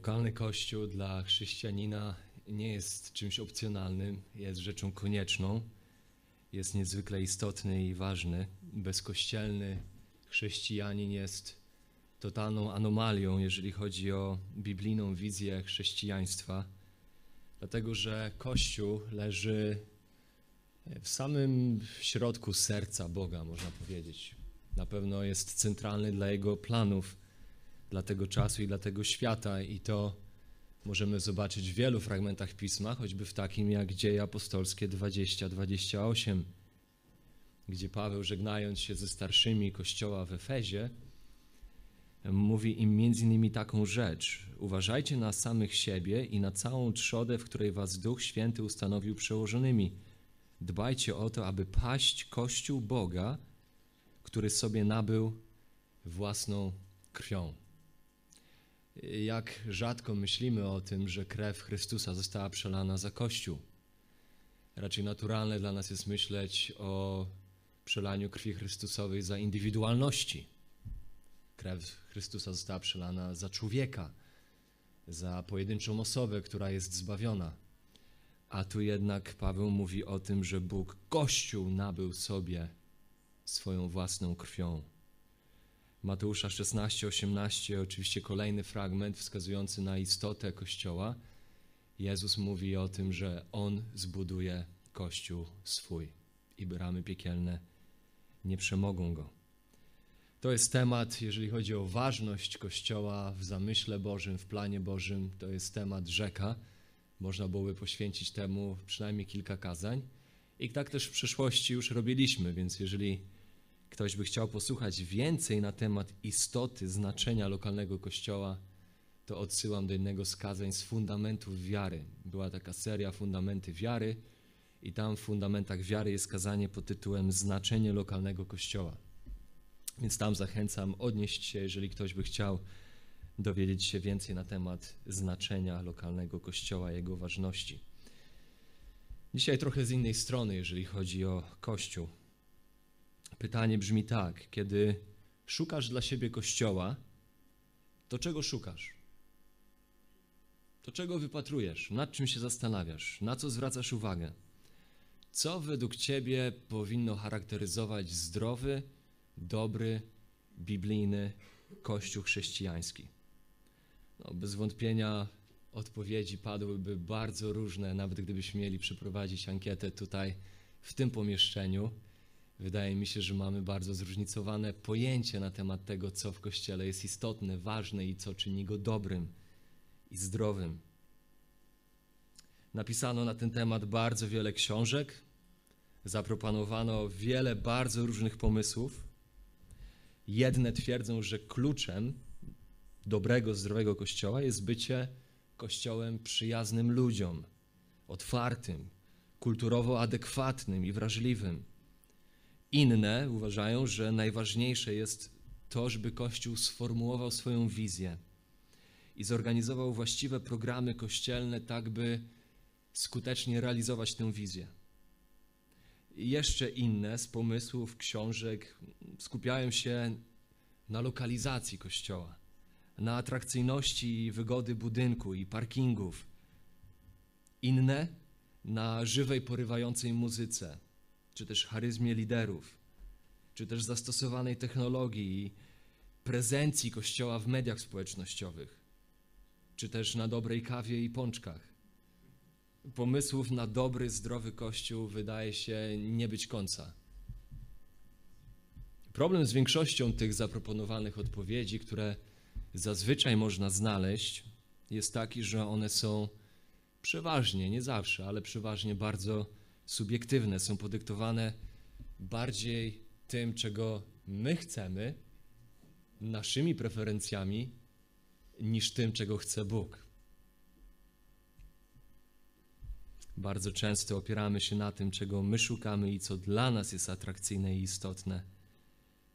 Lokalny kościół dla chrześcijanina nie jest czymś opcjonalnym, jest rzeczą konieczną, jest niezwykle istotny i ważny. Bezkościelny chrześcijanin jest totalną anomalią, jeżeli chodzi o biblijną wizję chrześcijaństwa, dlatego że Kościół leży w samym środku serca Boga, można powiedzieć. Na pewno jest centralny dla Jego planów dla tego czasu i dla tego świata i to możemy zobaczyć w wielu fragmentach Pisma, choćby w takim jak Dzieje Apostolskie 20-28, gdzie Paweł żegnając się ze starszymi kościoła w Efezie, mówi im między innymi taką rzecz. Uważajcie na samych siebie i na całą trzodę, w której was Duch Święty ustanowił przełożonymi. Dbajcie o to, aby paść Kościół Boga, który sobie nabył własną krwią jak rzadko myślimy o tym, że krew Chrystusa została przelana za Kościół. Raczej naturalne dla nas jest myśleć o przelaniu krwi Chrystusowej za indywidualności. Krew Chrystusa została przelana za człowieka, za pojedynczą osobę, która jest zbawiona. A tu jednak Paweł mówi o tym, że Bóg Kościół nabył sobie swoją własną krwią. Mateusza 16, 18, oczywiście kolejny fragment wskazujący na istotę Kościoła. Jezus mówi o tym, że On zbuduje Kościół swój i bramy piekielne nie przemogą go. To jest temat, jeżeli chodzi o ważność Kościoła w zamyśle Bożym, w planie Bożym, to jest temat rzeka. Można byłoby poświęcić temu przynajmniej kilka kazań. I tak też w przeszłości już robiliśmy, więc jeżeli ktoś by chciał posłuchać więcej na temat istoty, znaczenia lokalnego kościoła, to odsyłam do jednego z kazań z fundamentów wiary. Była taka seria Fundamenty Wiary i tam w fundamentach wiary jest kazanie pod tytułem Znaczenie lokalnego kościoła. Więc tam zachęcam odnieść się, jeżeli ktoś by chciał dowiedzieć się więcej na temat znaczenia lokalnego kościoła, jego ważności. Dzisiaj trochę z innej strony, jeżeli chodzi o Kościół. Pytanie brzmi tak: kiedy szukasz dla siebie kościoła, to czego szukasz? To czego wypatrujesz? Nad czym się zastanawiasz? Na co zwracasz uwagę? Co według ciebie powinno charakteryzować zdrowy, dobry, biblijny kościół chrześcijański? No, bez wątpienia odpowiedzi padłyby bardzo różne, nawet gdybyśmy mieli przeprowadzić ankietę tutaj w tym pomieszczeniu. Wydaje mi się, że mamy bardzo zróżnicowane pojęcie na temat tego, co w Kościele jest istotne, ważne i co czyni go dobrym i zdrowym. Napisano na ten temat bardzo wiele książek, zaproponowano wiele bardzo różnych pomysłów. Jedne twierdzą, że kluczem dobrego, zdrowego kościoła jest bycie kościołem przyjaznym ludziom, otwartym, kulturowo adekwatnym i wrażliwym. Inne uważają, że najważniejsze jest to, żeby Kościół sformułował swoją wizję i zorganizował właściwe programy kościelne, tak by skutecznie realizować tę wizję. Jeszcze inne z pomysłów książek skupiają się na lokalizacji kościoła, na atrakcyjności i wygody budynku i parkingów. Inne na żywej, porywającej muzyce czy też charyzmie liderów, czy też zastosowanej technologii i prezencji Kościoła w mediach społecznościowych, czy też na dobrej kawie i pączkach. Pomysłów na dobry, zdrowy Kościół wydaje się nie być końca. Problem z większością tych zaproponowanych odpowiedzi, które zazwyczaj można znaleźć, jest taki, że one są przeważnie, nie zawsze, ale przeważnie bardzo subiektywne, są podyktowane bardziej tym, czego my chcemy, naszymi preferencjami, niż tym, czego chce Bóg. Bardzo często opieramy się na tym, czego my szukamy i co dla nas jest atrakcyjne i istotne,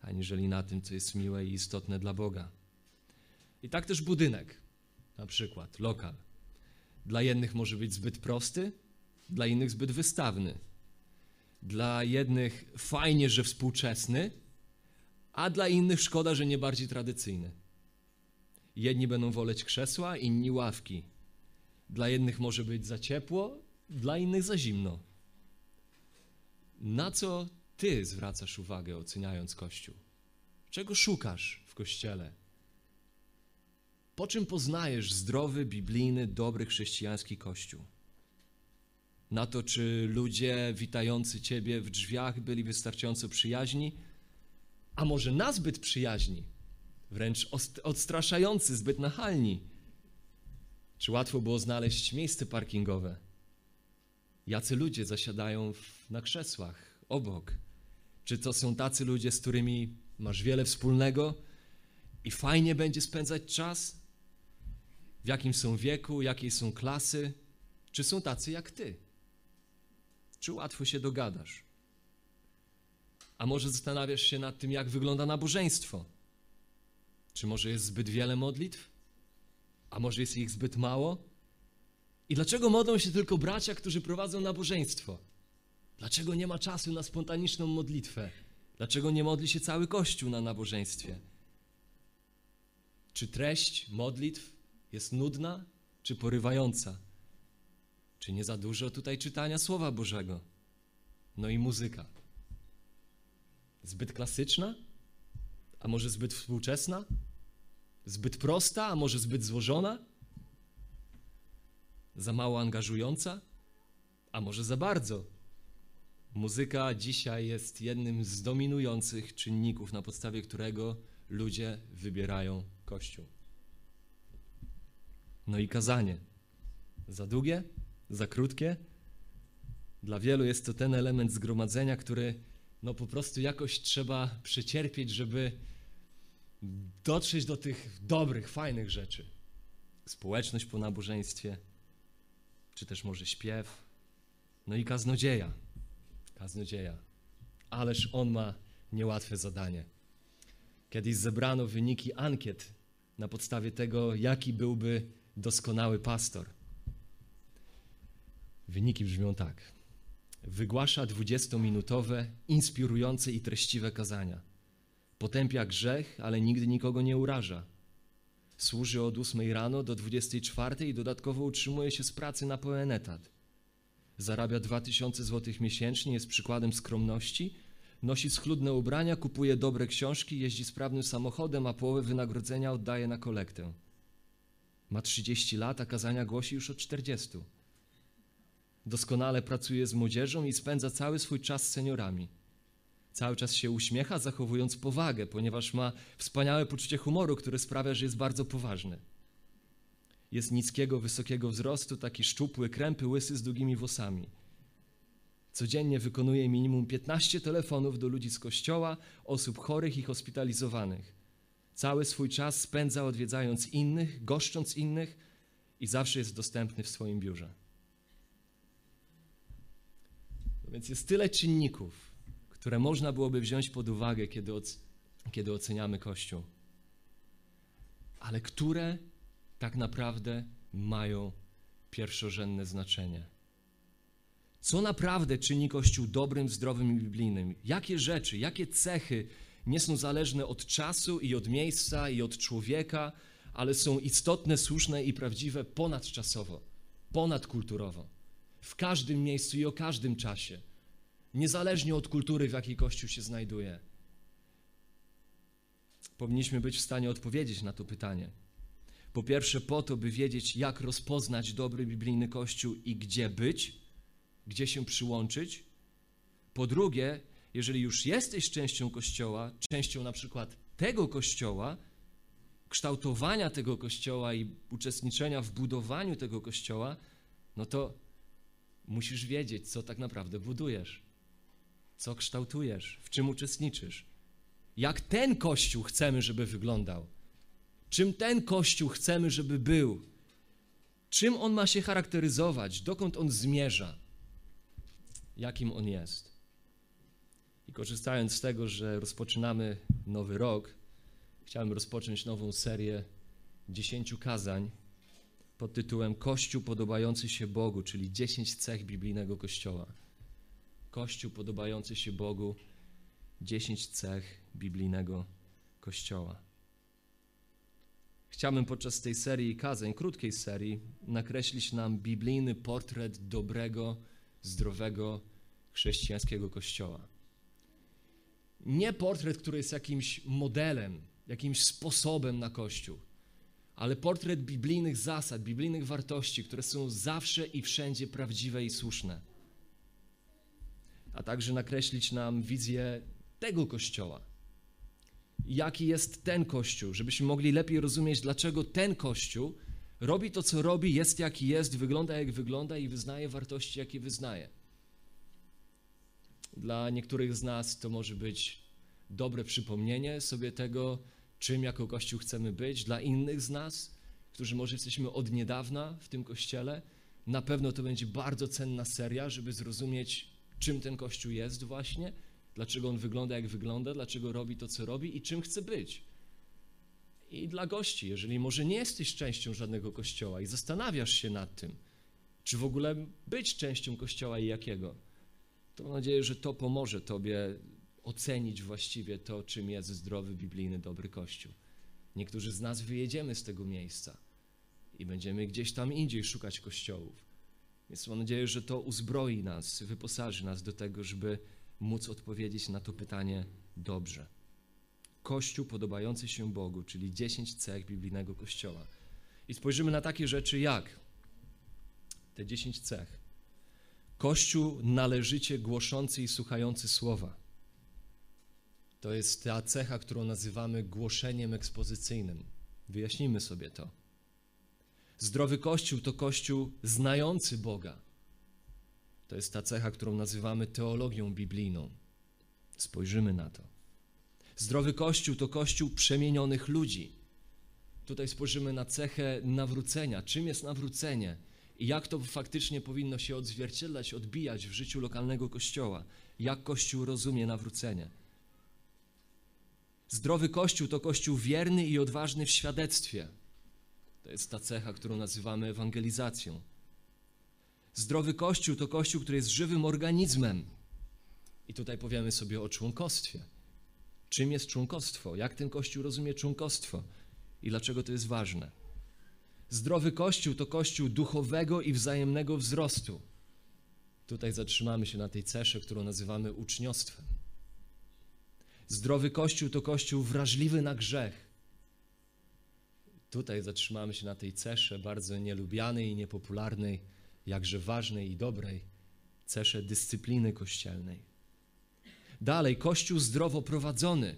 aniżeli na tym, co jest miłe i istotne dla Boga. I tak też budynek, na przykład lokal. Dla jednych może być zbyt prosty, dla innych zbyt wystawny. Dla jednych fajnie, że współczesny, a dla innych szkoda, że nie bardziej tradycyjny. Jedni będą woleć krzesła, inni ławki. Dla jednych może być za ciepło, dla innych za zimno. Na co ty zwracasz uwagę, oceniając Kościół? Czego szukasz w Kościele? Po czym poznajesz zdrowy, biblijny, dobry chrześcijański Kościół? Na to, czy ludzie witający Ciebie w drzwiach byli wystarczająco przyjaźni, a może nazbyt przyjaźni, wręcz odstraszający, zbyt nachalni? Czy łatwo było znaleźć miejsce parkingowe? Jacy ludzie zasiadają w, na krzesłach obok? Czy to są tacy ludzie, z którymi masz wiele wspólnego i fajnie będzie spędzać czas? W jakim są wieku, jakiej są klasy? Czy są tacy jak ty? Czy łatwo się dogadasz? A może zastanawiasz się nad tym, jak wygląda nabożeństwo? Czy może jest zbyt wiele modlitw? A może jest ich zbyt mało? I dlaczego modlą się tylko bracia, którzy prowadzą nabożeństwo? Dlaczego nie ma czasu na spontaniczną modlitwę? Dlaczego nie modli się cały Kościół na nabożeństwie? Czy treść modlitw jest nudna, czy porywająca? Czy nie za dużo tutaj czytania Słowa Bożego? No i muzyka. Zbyt klasyczna? A może zbyt współczesna? Zbyt prosta, a może zbyt złożona? Za mało angażująca? A może za bardzo? Muzyka dzisiaj jest jednym z dominujących czynników, na podstawie którego ludzie wybierają Kościół. No i kazanie. Za długie? Za krótkie? Dla wielu jest to ten element zgromadzenia, który no po prostu jakoś trzeba przecierpieć, żeby dotrzeć do tych dobrych, fajnych rzeczy. Społeczność po nabożeństwie, czy też może śpiew, no i kaznodzieja. Kaznodzieja. Ależ on ma niełatwe zadanie. Kiedyś zebrano wyniki ankiet na podstawie tego, jaki byłby doskonały pastor. Wyniki brzmią tak. Wygłasza 20-minutowe, inspirujące i treściwe kazania. Potępia grzech, ale nigdy nikogo nie uraża. Służy od 8 rano do 24 i dodatkowo utrzymuje się z pracy na pełen etat. Zarabia 2000 zł miesięcznie, jest przykładem skromności, nosi schludne ubrania, kupuje dobre książki, jeździ sprawnym samochodem, a połowę wynagrodzenia oddaje na kolektę. Ma 30 lat, a kazania głosi już od 40. Doskonale pracuje z młodzieżą i spędza cały swój czas z seniorami. Cały czas się uśmiecha, zachowując powagę, ponieważ ma wspaniałe poczucie humoru, które sprawia, że jest bardzo poważny. Jest niskiego, wysokiego wzrostu, taki szczupły, krępy, łysy z długimi włosami. Codziennie wykonuje minimum 15 telefonów do ludzi z kościoła, osób chorych i hospitalizowanych. Cały swój czas spędza odwiedzając innych, goszcząc innych i zawsze jest dostępny w swoim biurze. Więc jest tyle czynników, które można byłoby wziąć pod uwagę, kiedy, oc kiedy oceniamy Kościół. Ale które tak naprawdę mają pierwszorzędne znaczenie? Co naprawdę czyni Kościół dobrym, zdrowym i biblijnym? Jakie rzeczy, jakie cechy nie są zależne od czasu i od miejsca i od człowieka, ale są istotne, słuszne i prawdziwe ponadczasowo, ponadkulturowo, w każdym miejscu i o każdym czasie, niezależnie od kultury, w jakiej Kościół się znajduje. Powinniśmy być w stanie odpowiedzieć na to pytanie. Po pierwsze, po to, by wiedzieć, jak rozpoznać dobry biblijny Kościół i gdzie być, gdzie się przyłączyć. Po drugie, jeżeli już jesteś częścią Kościoła, częścią na przykład tego Kościoła, kształtowania tego Kościoła i uczestniczenia w budowaniu tego Kościoła, no to musisz wiedzieć, co tak naprawdę budujesz, co kształtujesz, w czym uczestniczysz, jak ten Kościół chcemy, żeby wyglądał, czym ten Kościół chcemy, żeby był, czym on ma się charakteryzować, dokąd on zmierza, jakim on jest. I korzystając z tego, że rozpoczynamy nowy rok, chciałem rozpocząć nową serię dziesięciu kazań pod tytułem Kościół podobający się Bogu, czyli dziesięć cech biblijnego Kościoła. Kościół podobający się Bogu, dziesięć cech biblijnego Kościoła. Chciałbym podczas tej serii kazań, krótkiej serii, nakreślić nam biblijny portret dobrego, zdrowego, chrześcijańskiego kościoła. Nie portret, który jest jakimś modelem, jakimś sposobem na kościół, ale portret biblijnych zasad, biblijnych wartości, które są zawsze i wszędzie prawdziwe i słuszne. A także nakreślić nam wizję tego kościoła. Jaki jest ten kościół, żebyśmy mogli lepiej rozumieć, dlaczego ten kościół robi to, co robi, jest jaki jest, wygląda jak wygląda i wyznaje wartości, jakie wyznaje. Dla niektórych z nas to może być dobre przypomnienie sobie tego, czym jako Kościół chcemy być. Dla innych z nas, którzy może jesteśmy od niedawna w tym Kościele, na pewno to będzie bardzo cenna seria, żeby zrozumieć, czym ten Kościół jest właśnie, dlaczego on wygląda jak wygląda, dlaczego robi to, co robi i czym chce być. I dla gości, jeżeli może nie jesteś częścią żadnego Kościoła i zastanawiasz się nad tym, czy w ogóle być częścią Kościoła i jakiego, to mam nadzieję, że to pomoże Tobie ocenić właściwie to, czym jest zdrowy, biblijny, dobry Kościół. Niektórzy z nas wyjedziemy z tego miejsca i będziemy gdzieś tam indziej szukać kościołów. Więc mam nadzieję, że to uzbroi nas, wyposaży nas do tego, żeby móc odpowiedzieć na to pytanie dobrze. Kościół podobający się Bogu, czyli 10 cech biblijnego Kościoła. I spojrzymy na takie rzeczy jak te 10 cech. Kościół należycie głoszący i słuchający słowa. To jest ta cecha, którą nazywamy głoszeniem ekspozycyjnym. Wyjaśnijmy sobie to. Zdrowy Kościół to Kościół znający Boga. To jest ta cecha, którą nazywamy teologią biblijną. Spojrzymy na to. Zdrowy Kościół to Kościół przemienionych ludzi. Tutaj spojrzymy na cechę nawrócenia. Czym jest nawrócenie? I jak to faktycznie powinno się odzwierciedlać, odbijać w życiu lokalnego kościoła? Jak Kościół rozumie nawrócenie? Zdrowy Kościół to Kościół wierny i odważny w świadectwie. To jest ta cecha, którą nazywamy ewangelizacją. Zdrowy Kościół to Kościół, który jest żywym organizmem. I tutaj powiemy sobie o członkostwie. Czym jest członkostwo? Jak ten Kościół rozumie członkostwo? I dlaczego to jest ważne? Zdrowy Kościół to Kościół duchowego i wzajemnego wzrostu. Tutaj zatrzymamy się na tej cesze, którą nazywamy uczniostwem. Zdrowy Kościół to Kościół wrażliwy na grzech. Tutaj zatrzymamy się na tej cesze bardzo nielubianej i niepopularnej, jakże ważnej i dobrej, cesze dyscypliny kościelnej. Dalej, Kościół zdrowo prowadzony.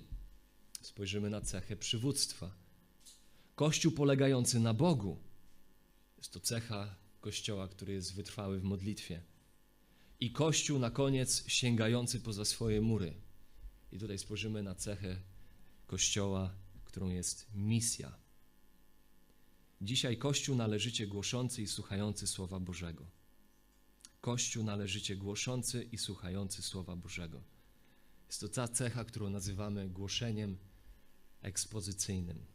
Spojrzymy na cechę przywództwa. Kościół polegający na Bogu. Jest to cecha Kościoła, który jest wytrwały w modlitwie. I Kościół na koniec sięgający poza swoje mury. I tutaj spojrzymy na cechę Kościoła, którą jest misja. Dzisiaj Kościół należycie głoszący i słuchający Słowa Bożego. Kościół należycie głoszący i słuchający Słowa Bożego. Jest to ta cecha, którą nazywamy głoszeniem ekspozycyjnym.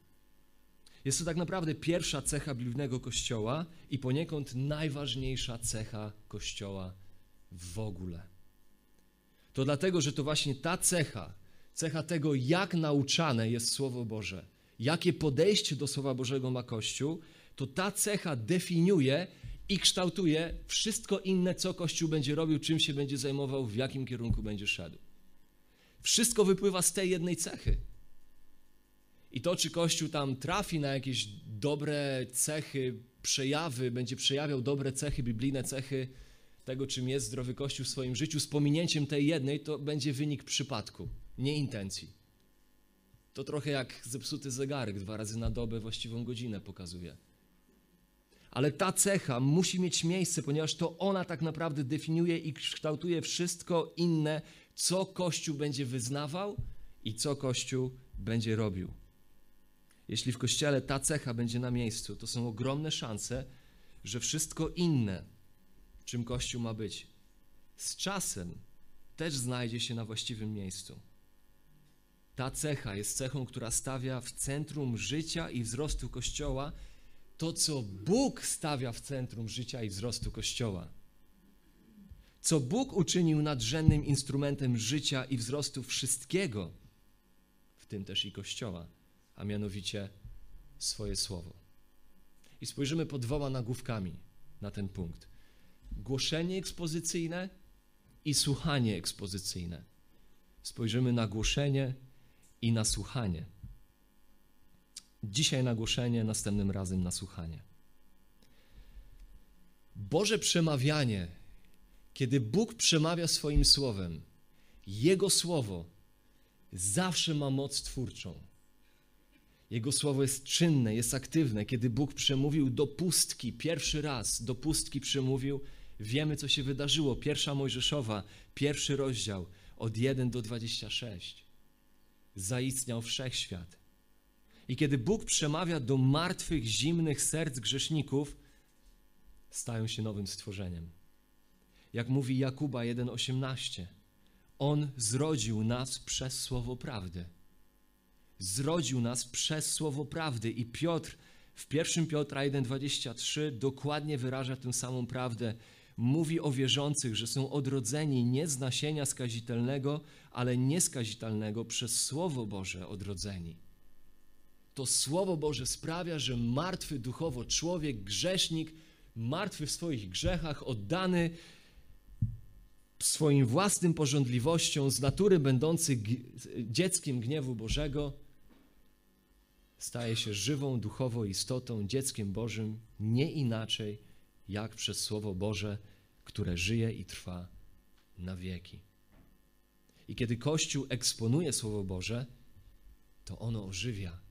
Jest to tak naprawdę pierwsza cecha biblijnego Kościoła i poniekąd najważniejsza cecha Kościoła w ogóle. To dlatego, że to właśnie ta cecha, cecha tego, jak nauczane jest Słowo Boże, jakie podejście do Słowa Bożego ma Kościół, to ta cecha definiuje i kształtuje wszystko inne, co Kościół będzie robił, czym się będzie zajmował, w jakim kierunku będzie szedł. Wszystko wypływa z tej jednej cechy. I to, czy Kościół tam trafi na jakieś dobre cechy, przejawy, będzie przejawiał dobre cechy, biblijne cechy tego, czym jest zdrowy Kościół w swoim życiu, z pominięciem tej jednej, to będzie wynik przypadku, nie intencji. To trochę jak zepsuty zegarek, dwa razy na dobę właściwą godzinę pokazuje. Ale ta cecha musi mieć miejsce, ponieważ to ona tak naprawdę definiuje i kształtuje wszystko inne, co Kościół będzie wyznawał i co Kościół będzie robił. Jeśli w Kościele ta cecha będzie na miejscu, to są ogromne szanse, że wszystko inne, czym Kościół ma być, z czasem też znajdzie się na właściwym miejscu. Ta cecha jest cechą, która stawia w centrum życia i wzrostu Kościoła to, co Bóg stawia w centrum życia i wzrostu Kościoła. Co Bóg uczynił nadrzędnym instrumentem życia i wzrostu wszystkiego, w tym też i Kościoła, a mianowicie swoje słowo. I spojrzymy pod dwoma nagłówkami na ten punkt. Głoszenie ekspozycyjne i słuchanie ekspozycyjne. Spojrzymy na głoszenie i na słuchanie. Dzisiaj na głoszenie, następnym razem na słuchanie. Boże przemawianie, kiedy Bóg przemawia swoim słowem, Jego słowo zawsze ma moc twórczą. Jego słowo jest czynne, jest aktywne. Kiedy Bóg przemówił do pustki, pierwszy raz do pustki przemówił, wiemy co się wydarzyło. Pierwsza Mojżeszowa, pierwszy rozdział, od 1 do 26. Zaistniał wszechświat. I kiedy Bóg przemawia do martwych, zimnych serc grzeszników, stają się nowym stworzeniem. Jak mówi Jakuba 1:18, On zrodził nas przez słowo prawdy. Zrodził nas przez słowo prawdy i Piotr w 1 Piotra 1:23 dokładnie wyraża tę samą prawdę. Mówi o wierzących, że są odrodzeni nie z nasienia skazitelnego, ale nieskazitelnego przez słowo Boże odrodzeni. To Słowo Boże sprawia, że martwy duchowo człowiek, grzesznik, martwy w swoich grzechach, oddany swoim własnym porządliwościom, z natury będący dzieckiem gniewu Bożego, staje się żywą duchowo istotą, dzieckiem Bożym, nie inaczej jak przez Słowo Boże, które żyje i trwa na wieki. I kiedy Kościół eksponuje Słowo Boże, to ono ożywia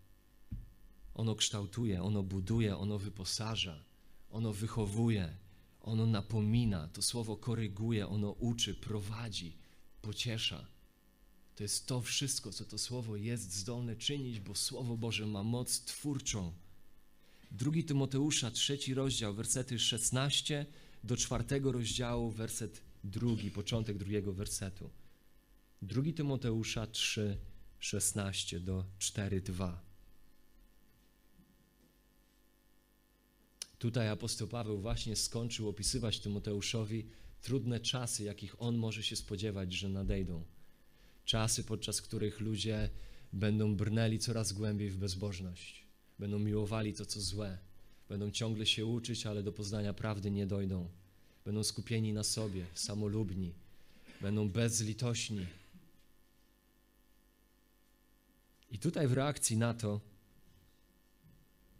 ono kształtuje, ono buduje, ono wyposaża, ono wychowuje, ono napomina, to słowo koryguje, ono uczy, prowadzi, pociesza. To jest to wszystko, co to słowo jest zdolne czynić, bo Słowo Boże ma moc twórczą. Drugi Tymoteusza, trzeci rozdział, wersety 16 do czwartego rozdziału, werset drugi, początek drugiego wersetu. Drugi Tymoteusza 3, 16 do 4, 2. Tutaj apostoł Paweł właśnie skończył opisywać Tymoteuszowi trudne czasy, jakich on może się spodziewać, że nadejdą. Czasy, podczas których ludzie będą brnęli coraz głębiej w bezbożność, będą miłowali to, co złe, będą ciągle się uczyć, ale do poznania prawdy nie dojdą. Będą skupieni na sobie, samolubni, będą bezlitośni. I tutaj w reakcji na to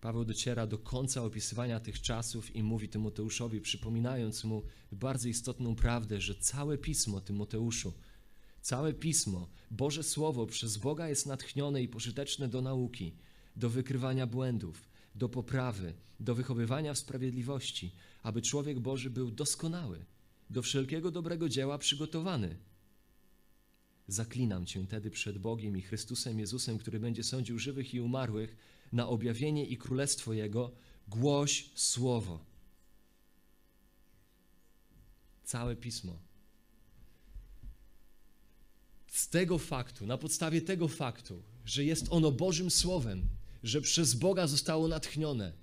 Paweł dociera do końca opisywania tych czasów i mówi Tymoteuszowi, przypominając mu bardzo istotną prawdę, że całe pismo Tymoteuszu, całe pismo, Boże Słowo przez Boga jest natchnione i pożyteczne do nauki, do wykrywania błędów, do poprawy, do wychowywania w sprawiedliwości, aby człowiek Boży był doskonały, do wszelkiego dobrego dzieła przygotowany. Zaklinam Cię tedy przed Bogiem i Chrystusem Jezusem, który będzie sądził żywych i umarłych, na objawienie i królestwo Jego, głoś słowo. Całe pismo. Z tego faktu, na podstawie tego faktu, że jest ono Bożym Słowem, że przez Boga zostało natchnione,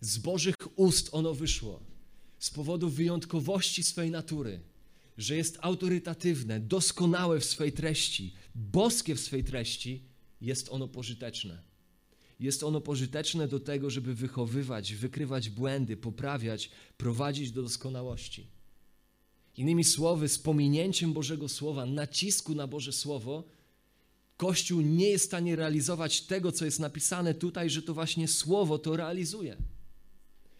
z Bożych ust ono wyszło, z powodu wyjątkowości swej natury, że jest autorytatywne, doskonałe w swej treści, boskie w swej treści, jest ono pożyteczne. Jest ono pożyteczne do tego, żeby wychowywać, wykrywać błędy, poprawiać, prowadzić do doskonałości. Innymi słowy, z pominięciem Bożego Słowa, nacisku na Boże Słowo, Kościół nie jest w stanie realizować tego, co jest napisane tutaj, że to właśnie Słowo to realizuje.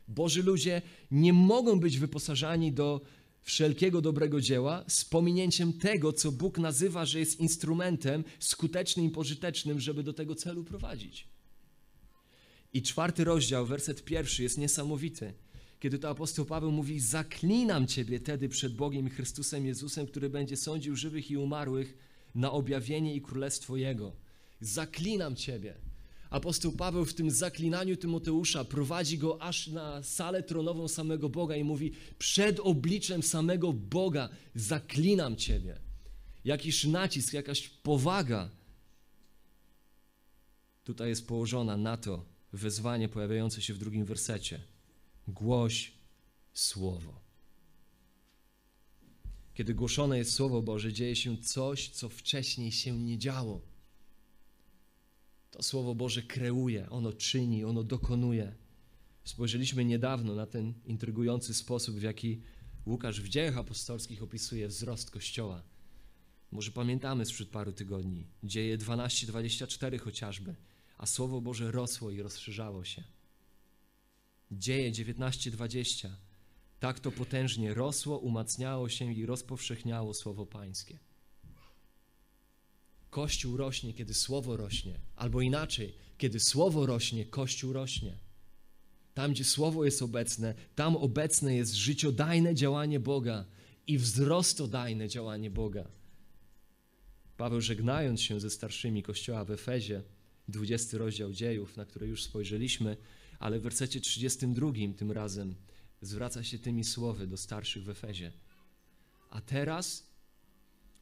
Boży ludzie nie mogą być wyposażani do wszelkiego dobrego dzieła z pominięciem tego, co Bóg nazywa, że jest instrumentem skutecznym i pożytecznym, żeby do tego celu prowadzić. I czwarty rozdział, werset pierwszy jest niesamowity. Kiedy to apostoł Paweł mówi: Zaklinam Ciebie tedy przed Bogiem i Chrystusem Jezusem, który będzie sądził żywych i umarłych na objawienie i królestwo Jego. Zaklinam Ciebie. Apostoł Paweł w tym zaklinaniu Tymoteusza prowadzi go aż na salę tronową samego Boga i mówi: Przed obliczem samego Boga zaklinam Ciebie. Jakiś nacisk, jakaś powaga tutaj jest położona na to, wezwanie pojawiające się w drugim wersecie. Głoś Słowo. Kiedy głoszone jest Słowo Boże, dzieje się coś, co wcześniej się nie działo. To Słowo Boże kreuje, ono czyni, ono dokonuje. Spojrzeliśmy niedawno na ten intrygujący sposób, w jaki Łukasz w dziejach apostolskich opisuje wzrost Kościoła. Może pamiętamy sprzed paru tygodni, dzieje 12-24 chociażby, a Słowo Boże rosło i rozszerzało się. Dzieje 19-20, tak to potężnie rosło, umacniało się i rozpowszechniało Słowo Pańskie. Kościół rośnie, kiedy Słowo rośnie, albo inaczej, kiedy Słowo rośnie, Kościół rośnie. Tam, gdzie Słowo jest obecne, tam obecne jest życiodajne działanie Boga i wzrostodajne działanie Boga. Paweł, żegnając się ze starszymi kościoła w Efezie, 20 rozdział dziejów, na który już spojrzeliśmy, ale w wersecie 32 tym razem zwraca się tymi słowy do starszych w Efezie. A teraz,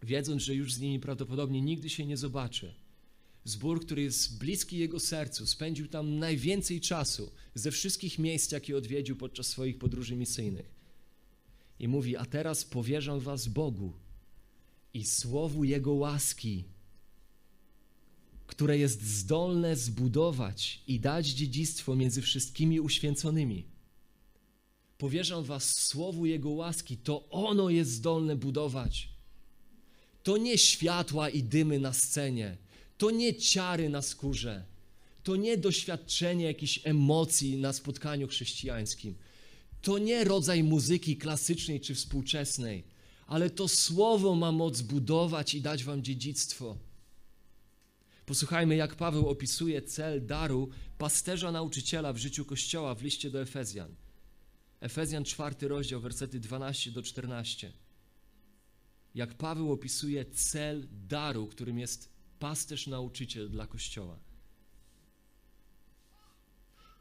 wiedząc, że już z nimi prawdopodobnie nigdy się nie zobaczy, zbór, który jest bliski jego sercu, spędził tam najwięcej czasu ze wszystkich miejsc, jakie odwiedził podczas swoich podróży misyjnych. I mówi: A teraz powierzam Was Bogu i słowu Jego łaski, które jest zdolne zbudować i dać dziedzictwo między wszystkimi uświęconymi. Powierzam Was słowu Jego łaski, to ono jest zdolne budować. To nie światła i dymy na scenie, to nie ciary na skórze, to nie doświadczenie jakichś emocji na spotkaniu chrześcijańskim, to nie rodzaj muzyki klasycznej czy współczesnej, ale to słowo ma moc budować i dać Wam dziedzictwo. Posłuchajmy, jak Paweł opisuje cel daru pasterza nauczyciela w życiu Kościoła w liście do Efezjan. Efezjan 4 rozdział, wersety 12 do 14. Jak Paweł opisuje cel daru, którym jest pasterz nauczyciel dla Kościoła.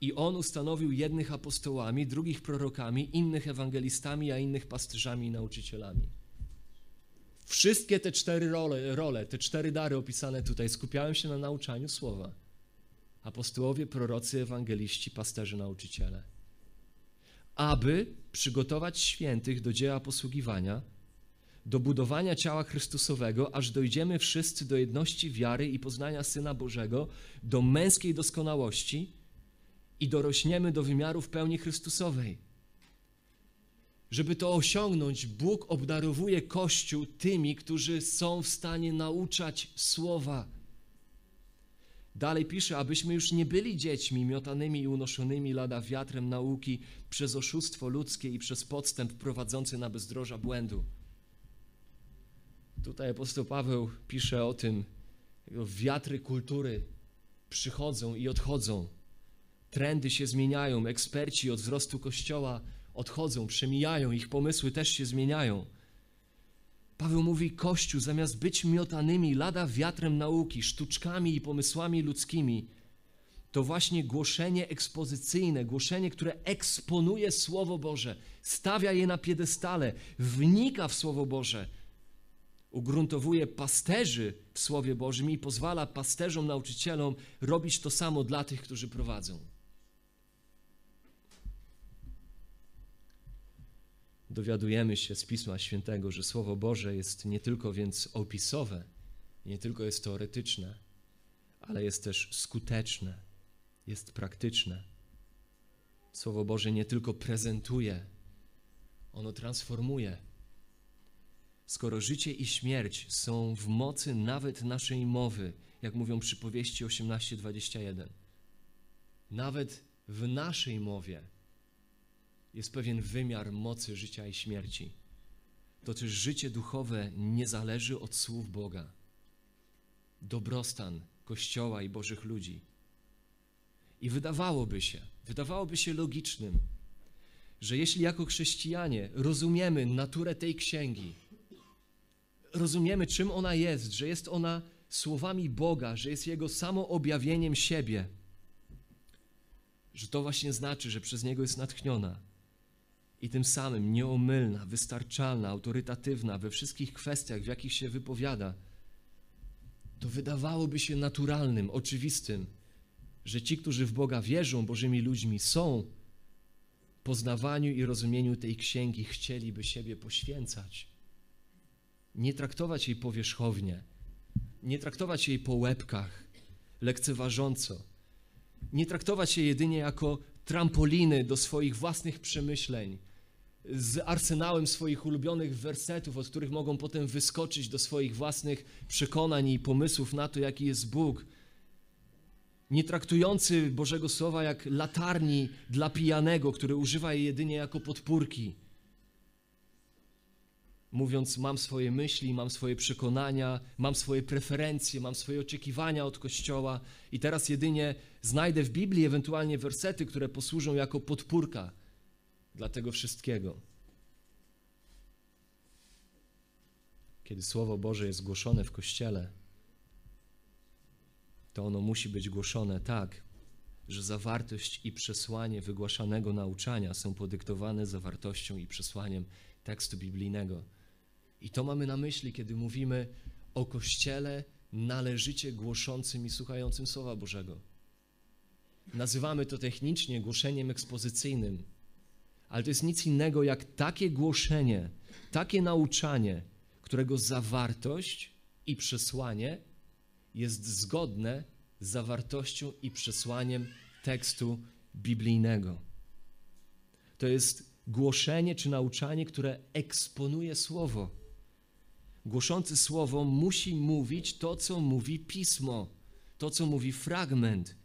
I on ustanowił jednych apostołami, drugich prorokami, innych ewangelistami, a innych pasterzami i nauczycielami. Wszystkie te cztery role, role, te cztery dary opisane tutaj skupiałem się na nauczaniu słowa. Apostołowie, prorocy, ewangeliści, pasterze, nauczyciele. Aby przygotować świętych do dzieła posługiwania, do budowania ciała Chrystusowego, aż dojdziemy wszyscy do jedności wiary i poznania Syna Bożego, do męskiej doskonałości i dorośniemy do wymiarów pełni Chrystusowej. Żeby to osiągnąć, Bóg obdarowuje Kościół tymi, którzy są w stanie nauczać słowa. Dalej pisze, abyśmy już nie byli dziećmi miotanymi i unoszonymi lada wiatrem nauki przez oszustwo ludzkie i przez podstęp prowadzący na bezdroża błędu. Tutaj apostoł Paweł pisze o tym, wiatry kultury przychodzą i odchodzą. Trendy się zmieniają, eksperci od wzrostu Kościoła odchodzą, przemijają, ich pomysły też się zmieniają. Paweł mówi: Kościół, zamiast być miotanymi lada wiatrem nauki, sztuczkami i pomysłami ludzkimi, to właśnie głoszenie ekspozycyjne, głoszenie, które eksponuje Słowo Boże, stawia je na piedestale, wnika w Słowo Boże, ugruntowuje pasterzy w Słowie Bożym i pozwala pasterzom, nauczycielom robić to samo dla tych, którzy prowadzą. Dowiadujemy się z Pisma Świętego, że Słowo Boże jest nie tylko więc opisowe, nie tylko jest teoretyczne, ale jest też skuteczne, jest praktyczne. Słowo Boże nie tylko prezentuje, ono transformuje. Skoro życie i śmierć są w mocy nawet naszej mowy, jak mówią przypowieści 18:21, nawet w naszej mowie jest pewien wymiar mocy życia i śmierci. To też życie duchowe nie zależy od słów Boga. Dobrostan Kościoła i Bożych ludzi. I wydawałoby się, wydawałoby się logicznym, że jeśli jako chrześcijanie rozumiemy naturę tej księgi, rozumiemy czym ona jest, że jest ona słowami Boga, że jest Jego samo objawieniem siebie, że to właśnie znaczy, że przez Niego jest natchniona, i tym samym nieomylna, wystarczalna, autorytatywna we wszystkich kwestiach, w jakich się wypowiada, to wydawałoby się naturalnym, oczywistym, że ci, którzy w Boga wierzą, Bożymi ludźmi są, poznawaniu i rozumieniu tej księgi chcieliby siebie poświęcać. Nie traktować jej powierzchownie, nie traktować jej po łebkach, lekceważąco. Nie traktować się jedynie jako trampoliny do swoich własnych przemyśleń, z arsenałem swoich ulubionych wersetów, od których mogą potem wyskoczyć do swoich własnych przekonań i pomysłów na to, jaki jest Bóg. Nie traktujący Bożego Słowa jak latarni dla pijanego, który używa je jedynie jako podpórki. Mówiąc, mam swoje myśli, mam swoje przekonania, mam swoje preferencje, mam swoje oczekiwania od Kościoła i teraz jedynie znajdę w Biblii ewentualnie wersety, które posłużą jako podpórka dla tego wszystkiego. Kiedy Słowo Boże jest głoszone w Kościele, to ono musi być głoszone tak, że zawartość i przesłanie wygłaszanego nauczania są podyktowane zawartością i przesłaniem tekstu biblijnego. I to mamy na myśli, kiedy mówimy o Kościele należycie głoszącym i słuchającym Słowa Bożego. Nazywamy to technicznie głoszeniem ekspozycyjnym, ale to jest nic innego jak takie głoszenie, takie nauczanie, którego zawartość i przesłanie jest zgodne z zawartością i przesłaniem tekstu biblijnego. To jest głoszenie czy nauczanie, które eksponuje słowo. Głoszący słowo musi mówić to, co mówi pismo, to, co mówi fragment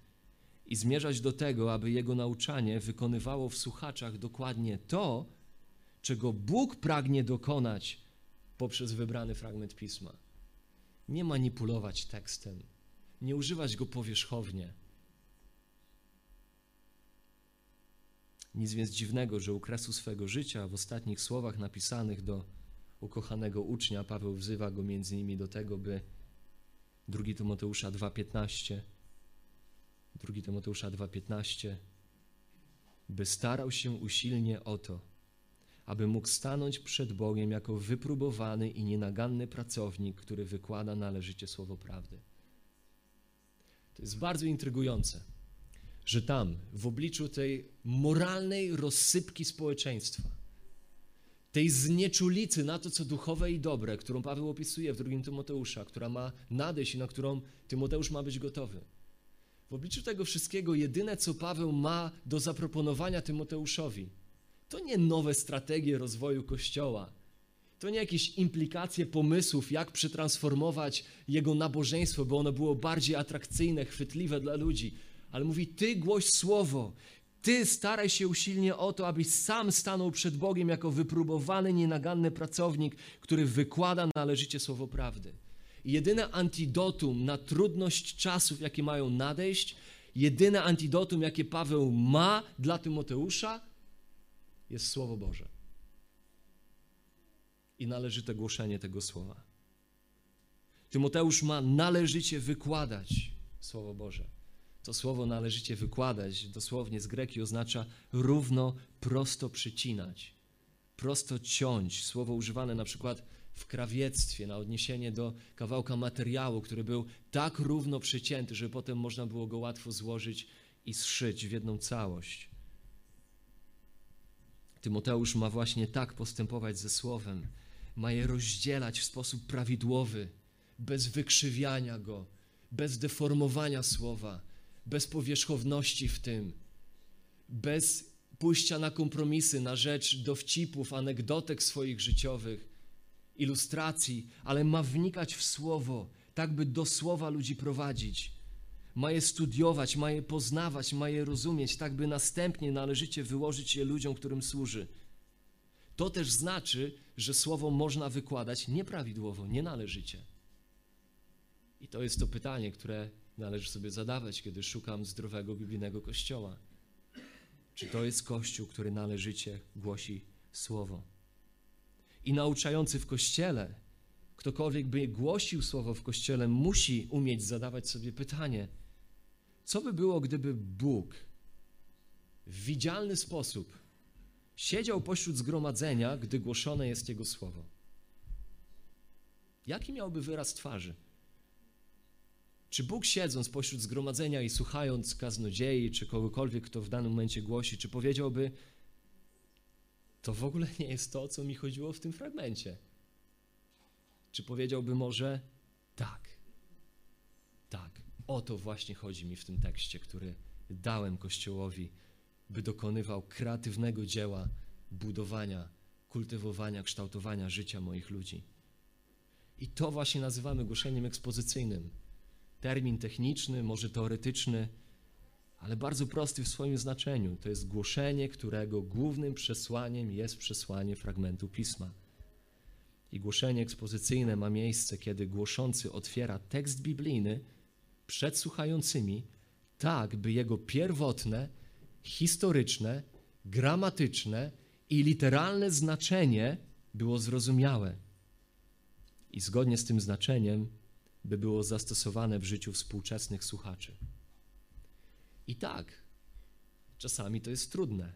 i zmierzać do tego, aby jego nauczanie wykonywało w słuchaczach dokładnie to, czego Bóg pragnie dokonać poprzez wybrany fragment pisma. Nie manipulować tekstem, nie używać go powierzchownie. Nic więc dziwnego, że u kresu swego życia, w ostatnich słowach napisanych do ukochanego ucznia, Paweł wzywa go między innymi do tego, by 2 Tymoteusza 2,15 2 Tymoteusza 2,15 by starał się usilnie o to, aby mógł stanąć przed Bogiem jako wypróbowany i nienaganny pracownik, który wykłada należycie słowo prawdy. To jest bardzo intrygujące, że tam, w obliczu tej moralnej rozsypki społeczeństwa, tej znieczulicy na to, co duchowe i dobre, którą Paweł opisuje w drugim Tymoteusza, która ma nadejść i na którą Tymoteusz ma być gotowy. W obliczu tego wszystkiego, jedyne, co Paweł ma do zaproponowania Tymoteuszowi, to nie nowe strategie rozwoju Kościoła, to nie jakieś implikacje pomysłów, jak przetransformować jego nabożeństwo, by ono było bardziej atrakcyjne, chwytliwe dla ludzi, ale mówi: Ty głoś słowo, ty staraj się usilnie o to, abyś sam stanął przed Bogiem jako wypróbowany, nienaganny pracownik, który wykłada należycie słowo prawdy. Jedyne antidotum na trudność czasów, jakie mają nadejść, jedyne antidotum, jakie Paweł ma dla Tymoteusza, jest Słowo Boże. I należyte głoszenie tego słowa. Tymoteusz ma należycie wykładać Słowo Boże. To słowo należycie wykładać, dosłownie z greki oznacza równo, prosto przycinać, prosto ciąć. Słowo używane na przykład w krawiectwie na odniesienie do kawałka materiału, który był tak równo przycięty, że potem można było go łatwo złożyć i zszyć w jedną całość. Tymoteusz ma właśnie tak postępować ze słowem, ma je rozdzielać w sposób prawidłowy, bez wykrzywiania go, bez deformowania słowa, bez powierzchowności w tym, bez pójścia na kompromisy na rzecz dowcipów, anegdotek swoich życiowych, ilustracji, ale ma wnikać w słowo, tak by do słowa ludzi prowadzić. Ma je studiować, ma je poznawać, ma je rozumieć, tak by następnie należycie wyłożyć je ludziom, którym służy. To też znaczy, że słowo można wykładać nieprawidłowo, nienależycie. I to jest to pytanie, które należy sobie zadawać, kiedy szukam zdrowego biblijnego kościoła. Czy to jest kościół, który należycie głosi słowo? I nauczający w kościele, ktokolwiek by głosił słowo w kościele, musi umieć zadawać sobie pytanie: co by było, gdyby Bóg w widzialny sposób siedział pośród zgromadzenia, gdy głoszone jest Jego słowo? Jaki miałby wyraz twarzy? Czy Bóg siedząc pośród zgromadzenia i słuchając kaznodziei, czy kogokolwiek, kto w danym momencie głosi, czy powiedziałby, to w ogóle nie jest to, o co mi chodziło w tym fragmencie. Czy powiedziałby może tak, tak, O to właśnie chodzi mi w tym tekście, który dałem Kościołowi, by dokonywał kreatywnego dzieła budowania, kultywowania, kształtowania życia moich ludzi. I to właśnie nazywamy głoszeniem ekspozycyjnym. Termin techniczny, może teoretyczny, ale bardzo prosty w swoim znaczeniu. To jest głoszenie, którego głównym przesłaniem jest przesłanie fragmentu pisma. I głoszenie ekspozycyjne ma miejsce, kiedy głoszący otwiera tekst biblijny przed słuchającymi, tak by jego pierwotne, historyczne, gramatyczne i literalne znaczenie było zrozumiałe. I zgodnie z tym znaczeniem, by było zastosowane w życiu współczesnych słuchaczy. I tak, czasami to jest trudne.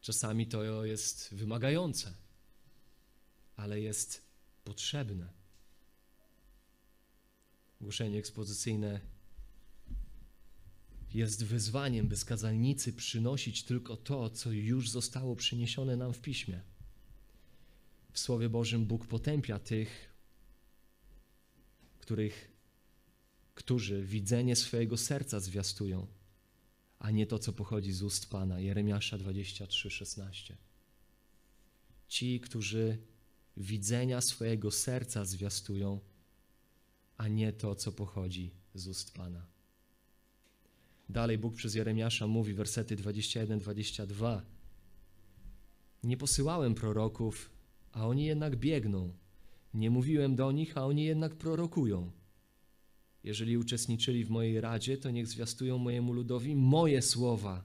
Czasami to jest wymagające, ale jest potrzebne. Głoszenie ekspozycyjne jest wyzwaniem, by skazalnicy przynosić tylko to, co już zostało przyniesione nam w piśmie. W Słowie Bożym Bóg potępia tych, których którzy widzenie swojego serca zwiastują, a nie to, co pochodzi z ust Pana. Jeremiasza 23:16. Ci, którzy widzenia swojego serca zwiastują, a nie to, co pochodzi z ust Pana. Dalej Bóg przez Jeremiasza mówi, wersety 21-22. Nie posyłałem proroków, a oni jednak biegną. Nie mówiłem do nich, a oni jednak prorokują. Jeżeli uczestniczyli w mojej radzie, to niech zwiastują mojemu ludowi moje słowa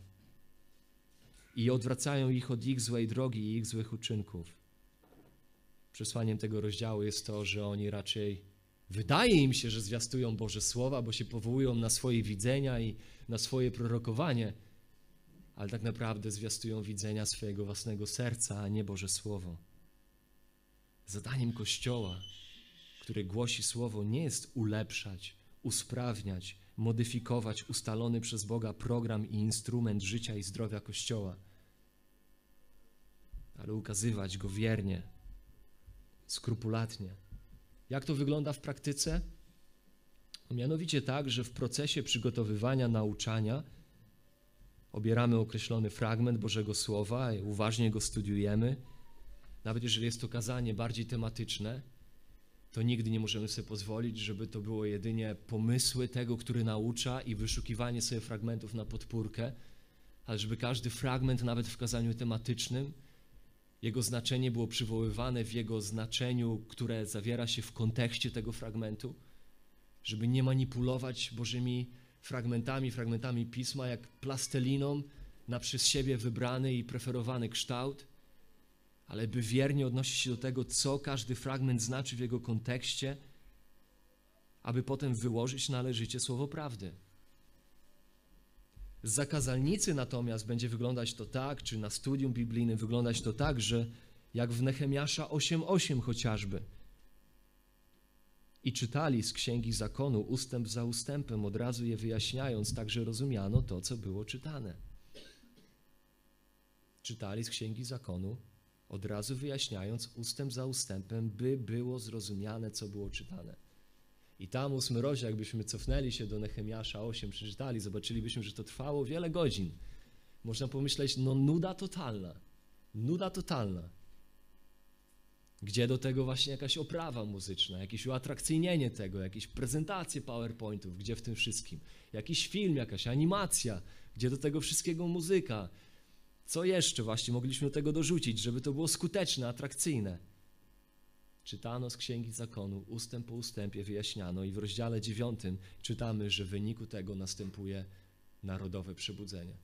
i odwracają ich od ich złej drogi i ich złych uczynków. Przesłaniem tego rozdziału jest to, że oni raczej wydaje im się, że zwiastują Boże słowa, bo się powołują na swoje widzenia i na swoje prorokowanie, ale tak naprawdę zwiastują widzenia swojego własnego serca, a nie Boże Słowo. Zadaniem Kościoła, który głosi Słowo, nie jest ulepszać, usprawniać, modyfikować ustalony przez Boga program i instrument życia i zdrowia Kościoła, ale ukazywać go wiernie, skrupulatnie. Jak to wygląda w praktyce? No mianowicie tak, że w procesie przygotowywania nauczania obieramy określony fragment Bożego Słowa uważnie go studiujemy. Nawet jeżeli jest to kazanie bardziej tematyczne, to nigdy nie możemy sobie pozwolić, żeby to było jedynie pomysły tego, który naucza i wyszukiwanie sobie fragmentów na podpórkę, ale żeby każdy fragment, nawet w kazaniu tematycznym, jego znaczenie było przywoływane w jego znaczeniu, które zawiera się w kontekście tego fragmentu, żeby nie manipulować Bożymi fragmentami, fragmentami pisma, jak plastelliną na przez siebie wybrany i preferowany kształt, ale by wiernie odnosić się do tego, co każdy fragment znaczy w jego kontekście, aby potem wyłożyć należycie słowo prawdy. Z zakazalnicy natomiast będzie wyglądać to tak, czy na studium biblijnym wyglądać to tak, że jak w Nehemiasza 8:8 chociażby. I czytali z księgi zakonu ustęp za ustępem, od razu je wyjaśniając, tak że rozumiano to, co było czytane. Czytali z księgi zakonu od razu wyjaśniając ustęp za ustępem, by było zrozumiane, co było czytane. I tam ósmy rozdział, jakbyśmy cofnęli się do Nehemiasza 8, przeczytali, zobaczylibyśmy, że to trwało wiele godzin. Można pomyśleć, no nuda totalna, nuda totalna. Gdzie do tego właśnie jakaś oprawa muzyczna, jakieś uatrakcyjnienie tego, jakieś prezentacje PowerPointów, gdzie w tym wszystkim, jakiś film, jakaś animacja, gdzie do tego wszystkiego muzyka, co jeszcze właśnie mogliśmy do tego dorzucić, żeby to było skuteczne, atrakcyjne? Czytano z Księgi Zakonu, ustęp po ustępie wyjaśniano i w rozdziale dziewiątym czytamy, że w wyniku tego następuje narodowe przebudzenie.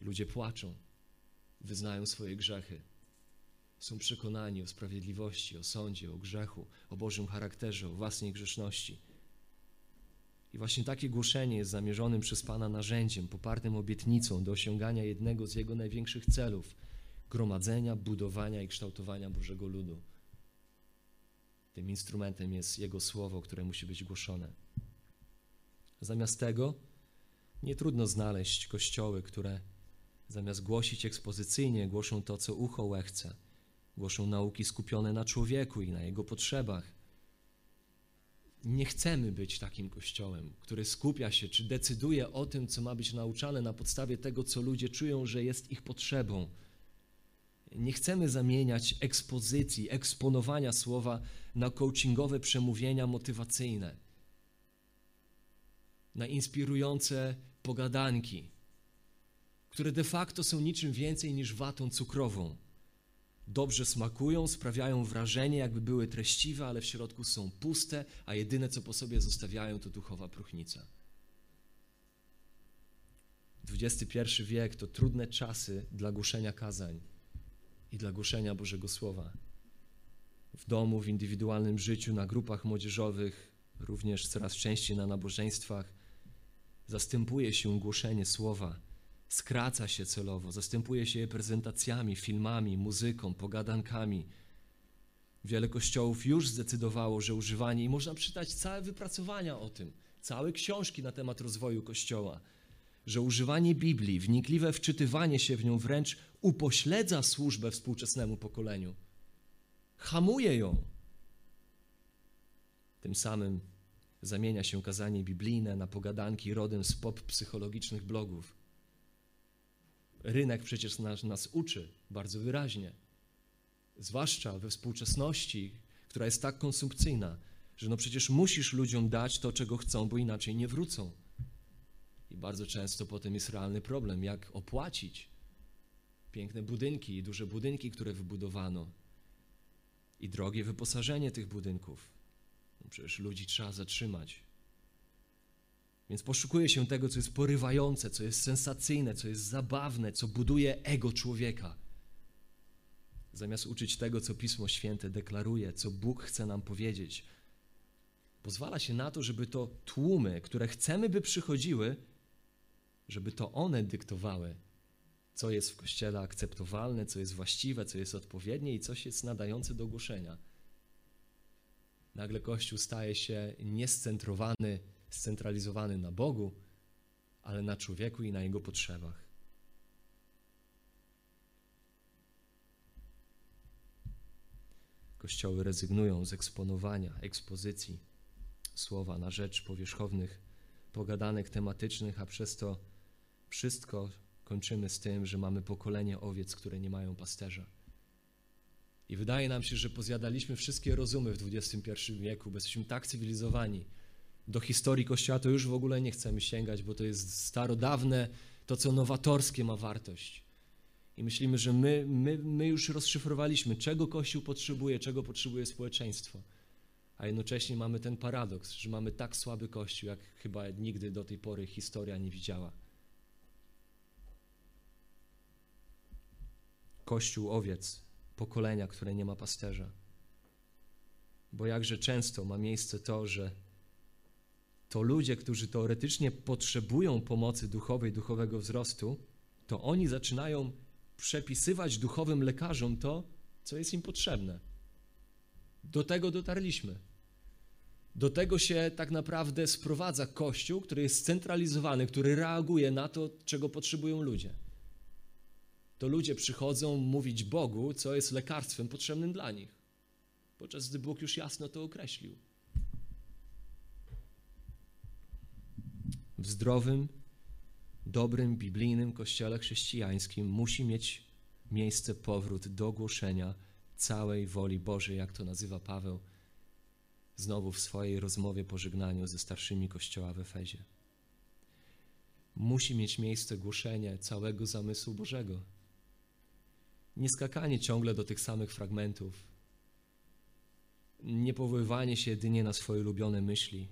Ludzie płaczą, wyznają swoje grzechy, są przekonani o sprawiedliwości, o sądzie, o grzechu, o Bożym charakterze, o własnej grzeszności i właśnie takie głoszenie jest zamierzonym przez Pana narzędziem, popartym obietnicą do osiągania jednego z Jego największych celów gromadzenia, budowania i kształtowania Bożego ludu. Tym instrumentem jest Jego słowo, które musi być głoszone. Zamiast tego nie trudno znaleźć kościoły, które zamiast głosić ekspozycyjnie, głoszą to, co ucho łechce, głoszą nauki skupione na człowieku i na jego potrzebach Nie chcemy być takim kościołem, który skupia się czy decyduje o tym, co ma być nauczane na podstawie tego, co ludzie czują, że jest ich potrzebą. Nie chcemy zamieniać ekspozycji, eksponowania słowa na coachingowe przemówienia motywacyjne, na inspirujące pogadanki, które de facto są niczym więcej niż watą cukrową. Dobrze smakują, sprawiają wrażenie, jakby były treściwe, ale w środku są puste, a jedyne co po sobie zostawiają to duchowa próchnica. XXI wiek to trudne czasy dla głoszenia kazań i dla głoszenia Bożego Słowa. W domu, w indywidualnym życiu, na grupach młodzieżowych, również coraz częściej na nabożeństwach, zastępuje się głoszenie Słowa, skraca się celowo, zastępuje się je prezentacjami, filmami, muzyką, pogadankami. Wiele kościołów już zdecydowało, że używanie, i można przeczytać całe wypracowania o tym, całe książki na temat rozwoju kościoła, że używanie Biblii, wnikliwe wczytywanie się w nią wręcz upośledza służbę współczesnemu pokoleniu, hamuje ją. Tym samym zamienia się kazanie biblijne na pogadanki rodem z pop psychologicznych blogów. Rynek przecież nas, nas uczy bardzo wyraźnie, zwłaszcza we współczesności, która jest tak konsumpcyjna, że no przecież musisz ludziom dać to, czego chcą, bo inaczej nie wrócą. I bardzo często potem jest realny problem, jak opłacić piękne budynki i duże budynki, które wybudowano, i drogie wyposażenie tych budynków. No przecież ludzi trzeba zatrzymać. Więc poszukuje się tego, co jest porywające, co jest sensacyjne, co jest zabawne, co buduje ego człowieka. Zamiast uczyć tego, co Pismo Święte deklaruje, co Bóg chce nam powiedzieć, pozwala się na to, żeby to tłumy, które chcemy, by przychodziły, żeby to one dyktowały, co jest w kościele akceptowalne, co jest właściwe, co jest odpowiednie i co jest nadające do głoszenia. Nagle Kościół staje się niescentrowany, scentralizowany na Bogu, ale na człowieku i na jego potrzebach. Kościoły rezygnują z eksponowania, ekspozycji słowa na rzecz powierzchownych pogadanek tematycznych, a przez to wszystko kończymy z tym, że mamy pokolenie owiec, które nie mają pasterza. I wydaje nam się, że pozjadaliśmy wszystkie rozumy w XXI wieku, bo jesteśmy tak cywilizowani. Do historii Kościoła to już w ogóle nie chcemy sięgać, bo to jest starodawne, to co nowatorskie ma wartość. I myślimy, że my, my, my już rozszyfrowaliśmy, czego Kościół potrzebuje, czego potrzebuje społeczeństwo. A jednocześnie mamy ten paradoks, że mamy tak słaby Kościół, jak chyba nigdy do tej pory historia nie widziała. Kościół owiec, pokolenia, które nie ma pasterza. Bo jakże często ma miejsce to, że to ludzie, którzy teoretycznie potrzebują pomocy duchowej, duchowego wzrostu, to oni zaczynają przepisywać duchowym lekarzom to, co jest im potrzebne. Do tego dotarliśmy. Do tego się tak naprawdę sprowadza Kościół, który jest scentralizowany, który reaguje na to, czego potrzebują ludzie to ludzie przychodzą mówić Bogu, co jest lekarstwem potrzebnym dla nich, podczas gdy Bóg już jasno to określił. W zdrowym, dobrym, biblijnym kościele chrześcijańskim musi mieć miejsce powrót do głoszenia całej woli Bożej, jak to nazywa Paweł znowu w swojej rozmowie pożegnaniu ze starszymi kościoła w Efezie. Musi mieć miejsce głoszenie całego zamysłu Bożego. Nie skakanie ciągle do tych samych fragmentów, nie powoływanie się jedynie na swoje ulubione myśli,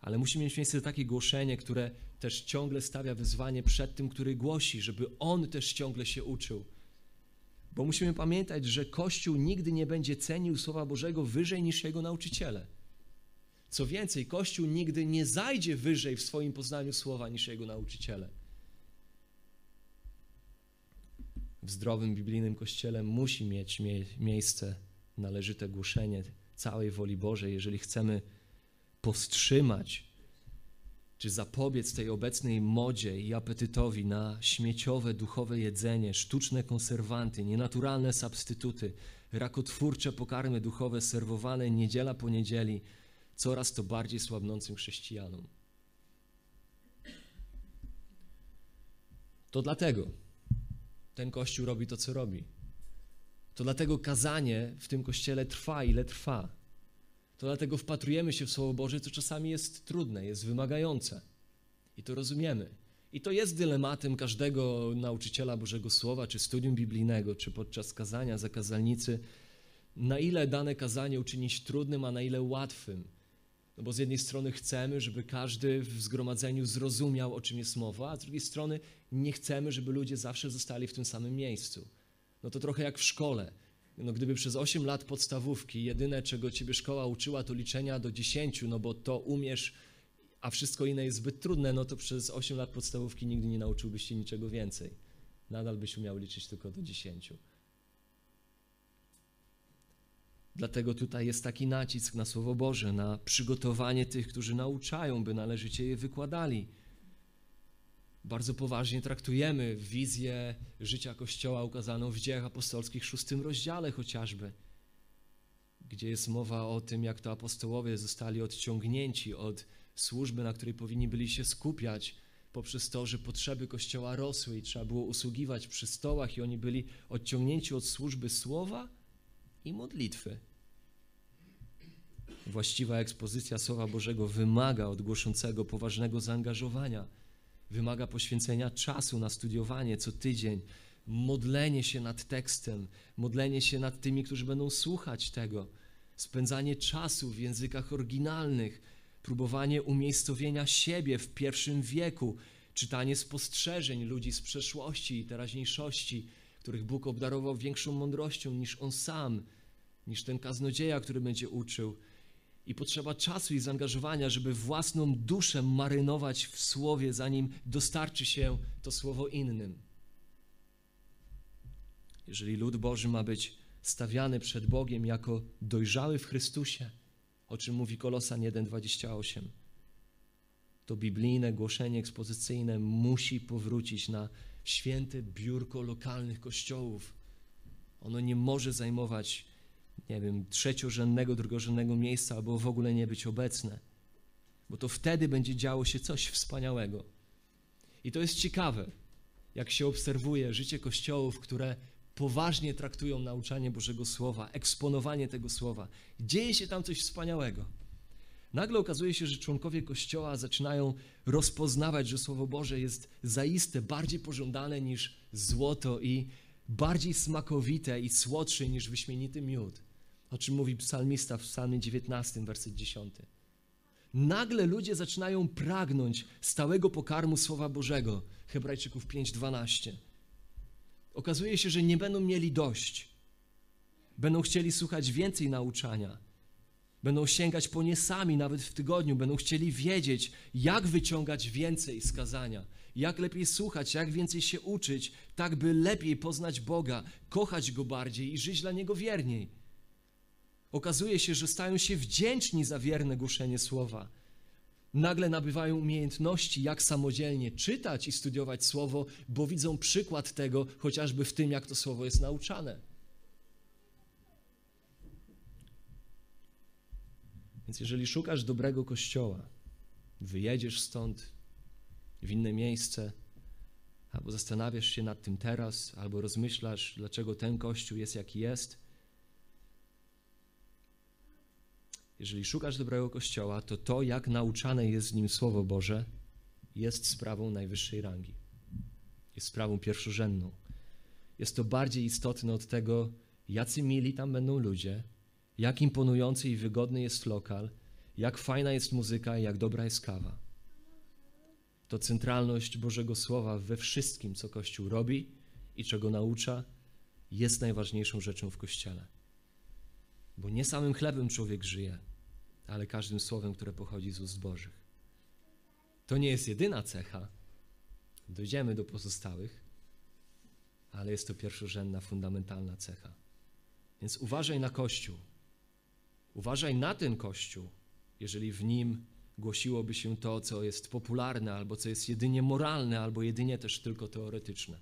ale musi mieć miejsce takie głoszenie, które też ciągle stawia wyzwanie przed tym, który głosi, żeby on też ciągle się uczył. Bo musimy pamiętać, że Kościół nigdy nie będzie cenił Słowa Bożego wyżej niż jego nauczyciele. Co więcej, Kościół nigdy nie zajdzie wyżej w swoim poznaniu Słowa niż jego nauczyciele. w zdrowym biblijnym kościele musi mieć mie miejsce należyte głoszenie całej woli Bożej, jeżeli chcemy powstrzymać czy zapobiec tej obecnej modzie i apetytowi na śmieciowe duchowe jedzenie, sztuczne konserwanty, nienaturalne substytuty, rakotwórcze pokarmy duchowe serwowane niedziela po niedzieli, coraz to bardziej słabnącym chrześcijanom. To dlatego ten kościół robi to, co robi. To dlatego kazanie w tym kościele trwa, ile trwa. To dlatego wpatrujemy się w Słowo Boże, co czasami jest trudne, jest wymagające. I to rozumiemy. I to jest dylematem każdego nauczyciela Bożego Słowa, czy studium biblijnego, czy podczas kazania, zakazalnicy, na ile dane kazanie uczynić trudnym, a na ile łatwym. No bo z jednej strony chcemy, żeby każdy w zgromadzeniu zrozumiał, o czym jest mowa, a z drugiej strony nie chcemy, żeby ludzie zawsze zostali w tym samym miejscu. No to trochę jak w szkole. No gdyby przez 8 lat podstawówki jedyne, czego ciebie szkoła uczyła, to liczenia do 10, no bo to umiesz, a wszystko inne jest zbyt trudne, no to przez 8 lat podstawówki nigdy nie nauczyłbyś się niczego więcej. Nadal byś umiał liczyć tylko do 10. Dlatego tutaj jest taki nacisk na Słowo Boże, na przygotowanie tych, którzy nauczają, by należycie je wykładali. Bardzo poważnie traktujemy wizję życia Kościoła ukazaną w dziejach apostolskich, szóstym rozdziale chociażby, gdzie jest mowa o tym, jak to apostołowie zostali odciągnięci od służby, na której powinni byli się skupiać, poprzez to, że potrzeby Kościoła rosły i trzeba było usługiwać przy stołach, i oni byli odciągnięci od służby słowa i modlitwy. Właściwa ekspozycja Słowa Bożego wymaga od głoszącego poważnego zaangażowania, wymaga poświęcenia czasu na studiowanie co tydzień, modlenie się nad tekstem, modlenie się nad tymi, którzy będą słuchać tego, spędzanie czasu w językach oryginalnych, próbowanie umiejscowienia siebie w pierwszym wieku, czytanie spostrzeżeń ludzi z przeszłości i teraźniejszości, których Bóg obdarował większą mądrością niż On sam, niż ten kaznodzieja, który będzie uczył i potrzeba czasu i zaangażowania, żeby własną duszę marynować w słowie, zanim dostarczy się to słowo innym. Jeżeli lud Boży ma być stawiany przed Bogiem jako dojrzały w Chrystusie, o czym mówi Kolosan 1:28, to biblijne głoszenie ekspozycyjne musi powrócić na święte biurko lokalnych kościołów. Ono nie może zajmować nie wiem, trzeciorzędnego, drugorzędnego miejsca, albo w ogóle nie być obecne. Bo to wtedy będzie działo się coś wspaniałego. I to jest ciekawe, jak się obserwuje życie kościołów, które poważnie traktują nauczanie Bożego Słowa, eksponowanie tego Słowa. Dzieje się tam coś wspaniałego. Nagle okazuje się, że członkowie Kościoła zaczynają rozpoznawać, że Słowo Boże jest zaiste bardziej pożądane niż złoto i bardziej smakowite i słodsze niż wyśmienity miód o czym mówi psalmista w psalmie 19, werset 10. Nagle ludzie zaczynają pragnąć stałego pokarmu Słowa Bożego, Hebrajczyków 5:12. Okazuje się, że nie będą mieli dość. Będą chcieli słuchać więcej nauczania. Będą sięgać po nie sami, nawet w tygodniu. Będą chcieli wiedzieć, jak wyciągać więcej z kazania, jak lepiej słuchać, jak więcej się uczyć, tak by lepiej poznać Boga, kochać Go bardziej i żyć dla Niego wierniej. Okazuje się, że stają się wdzięczni za wierne głoszenie słowa. Nagle nabywają umiejętności, jak samodzielnie czytać i studiować słowo, bo widzą przykład tego chociażby w tym, jak to słowo jest nauczane. Więc jeżeli szukasz dobrego kościoła, wyjedziesz stąd w inne miejsce, albo zastanawiasz się nad tym teraz, albo rozmyślasz, dlaczego ten kościół jest jaki jest, jeżeli szukasz dobrego kościoła, to to, jak nauczane jest w nim Słowo Boże, jest sprawą najwyższej rangi. Jest sprawą pierwszorzędną. Jest to bardziej istotne od tego, jacy mili tam będą ludzie, jak imponujący i wygodny jest lokal, jak fajna jest muzyka i jak dobra jest kawa. To centralność Bożego Słowa we wszystkim, co Kościół robi i czego naucza, jest najważniejszą rzeczą w Kościele. Bo nie samym chlebem człowiek żyje, ale każdym słowem, które pochodzi z ust Bożych. To nie jest jedyna cecha. Dojdziemy do pozostałych, ale jest to pierwszorzędna, fundamentalna cecha. Więc uważaj na Kościół. Uważaj na ten Kościół, jeżeli w nim głosiłoby się to, co jest popularne, albo co jest jedynie moralne, albo jedynie też tylko teoretyczne.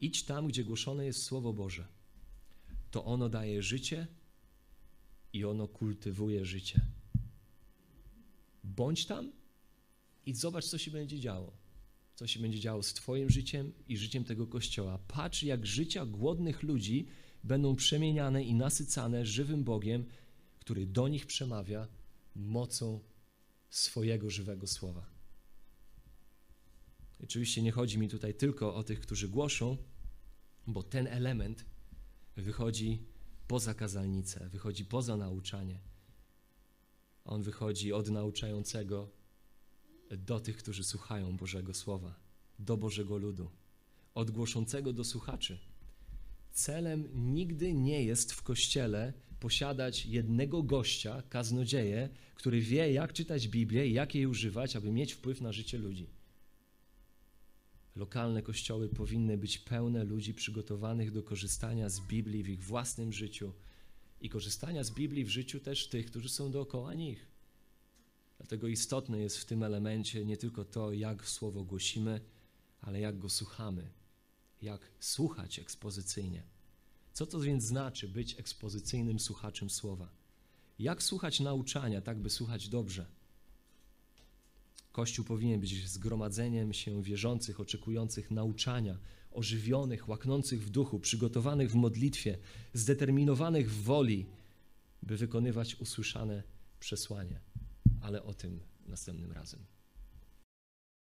Idź tam, gdzie głoszone jest Słowo Boże. To ono daje życie i ono kultywuje życie. Bądź tam i zobacz, co się będzie działo. Co się będzie działo z Twoim życiem i życiem tego kościoła. Patrz, jak życia głodnych ludzi będą przemieniane i nasycane żywym Bogiem, który do nich przemawia mocą swojego żywego słowa. Oczywiście nie chodzi mi tutaj tylko o tych, którzy głoszą, bo ten element wychodzi poza kazalnicę, wychodzi poza nauczanie. On wychodzi od nauczającego do tych, którzy słuchają Bożego Słowa, do Bożego ludu, od głoszącego do słuchaczy. Celem nigdy nie jest w kościele posiadać jednego gościa, kaznodzieję, który wie, jak czytać Biblię i jak jej używać, aby mieć wpływ na życie ludzi. Lokalne kościoły powinny być pełne ludzi przygotowanych do korzystania z Biblii w ich własnym życiu i korzystania z Biblii w życiu też tych, którzy są dookoła nich. Dlatego istotne jest w tym elemencie nie tylko to, jak słowo głosimy, ale jak go słuchamy, jak słuchać ekspozycyjnie. Co to więc znaczy być ekspozycyjnym słuchaczem słowa? Jak słuchać nauczania, tak by słuchać dobrze? Kościół powinien być zgromadzeniem się wierzących, oczekujących nauczania, ożywionych, łaknących w duchu, przygotowanych w modlitwie, zdeterminowanych w woli, by wykonywać usłyszane przesłanie. Ale o tym następnym razem.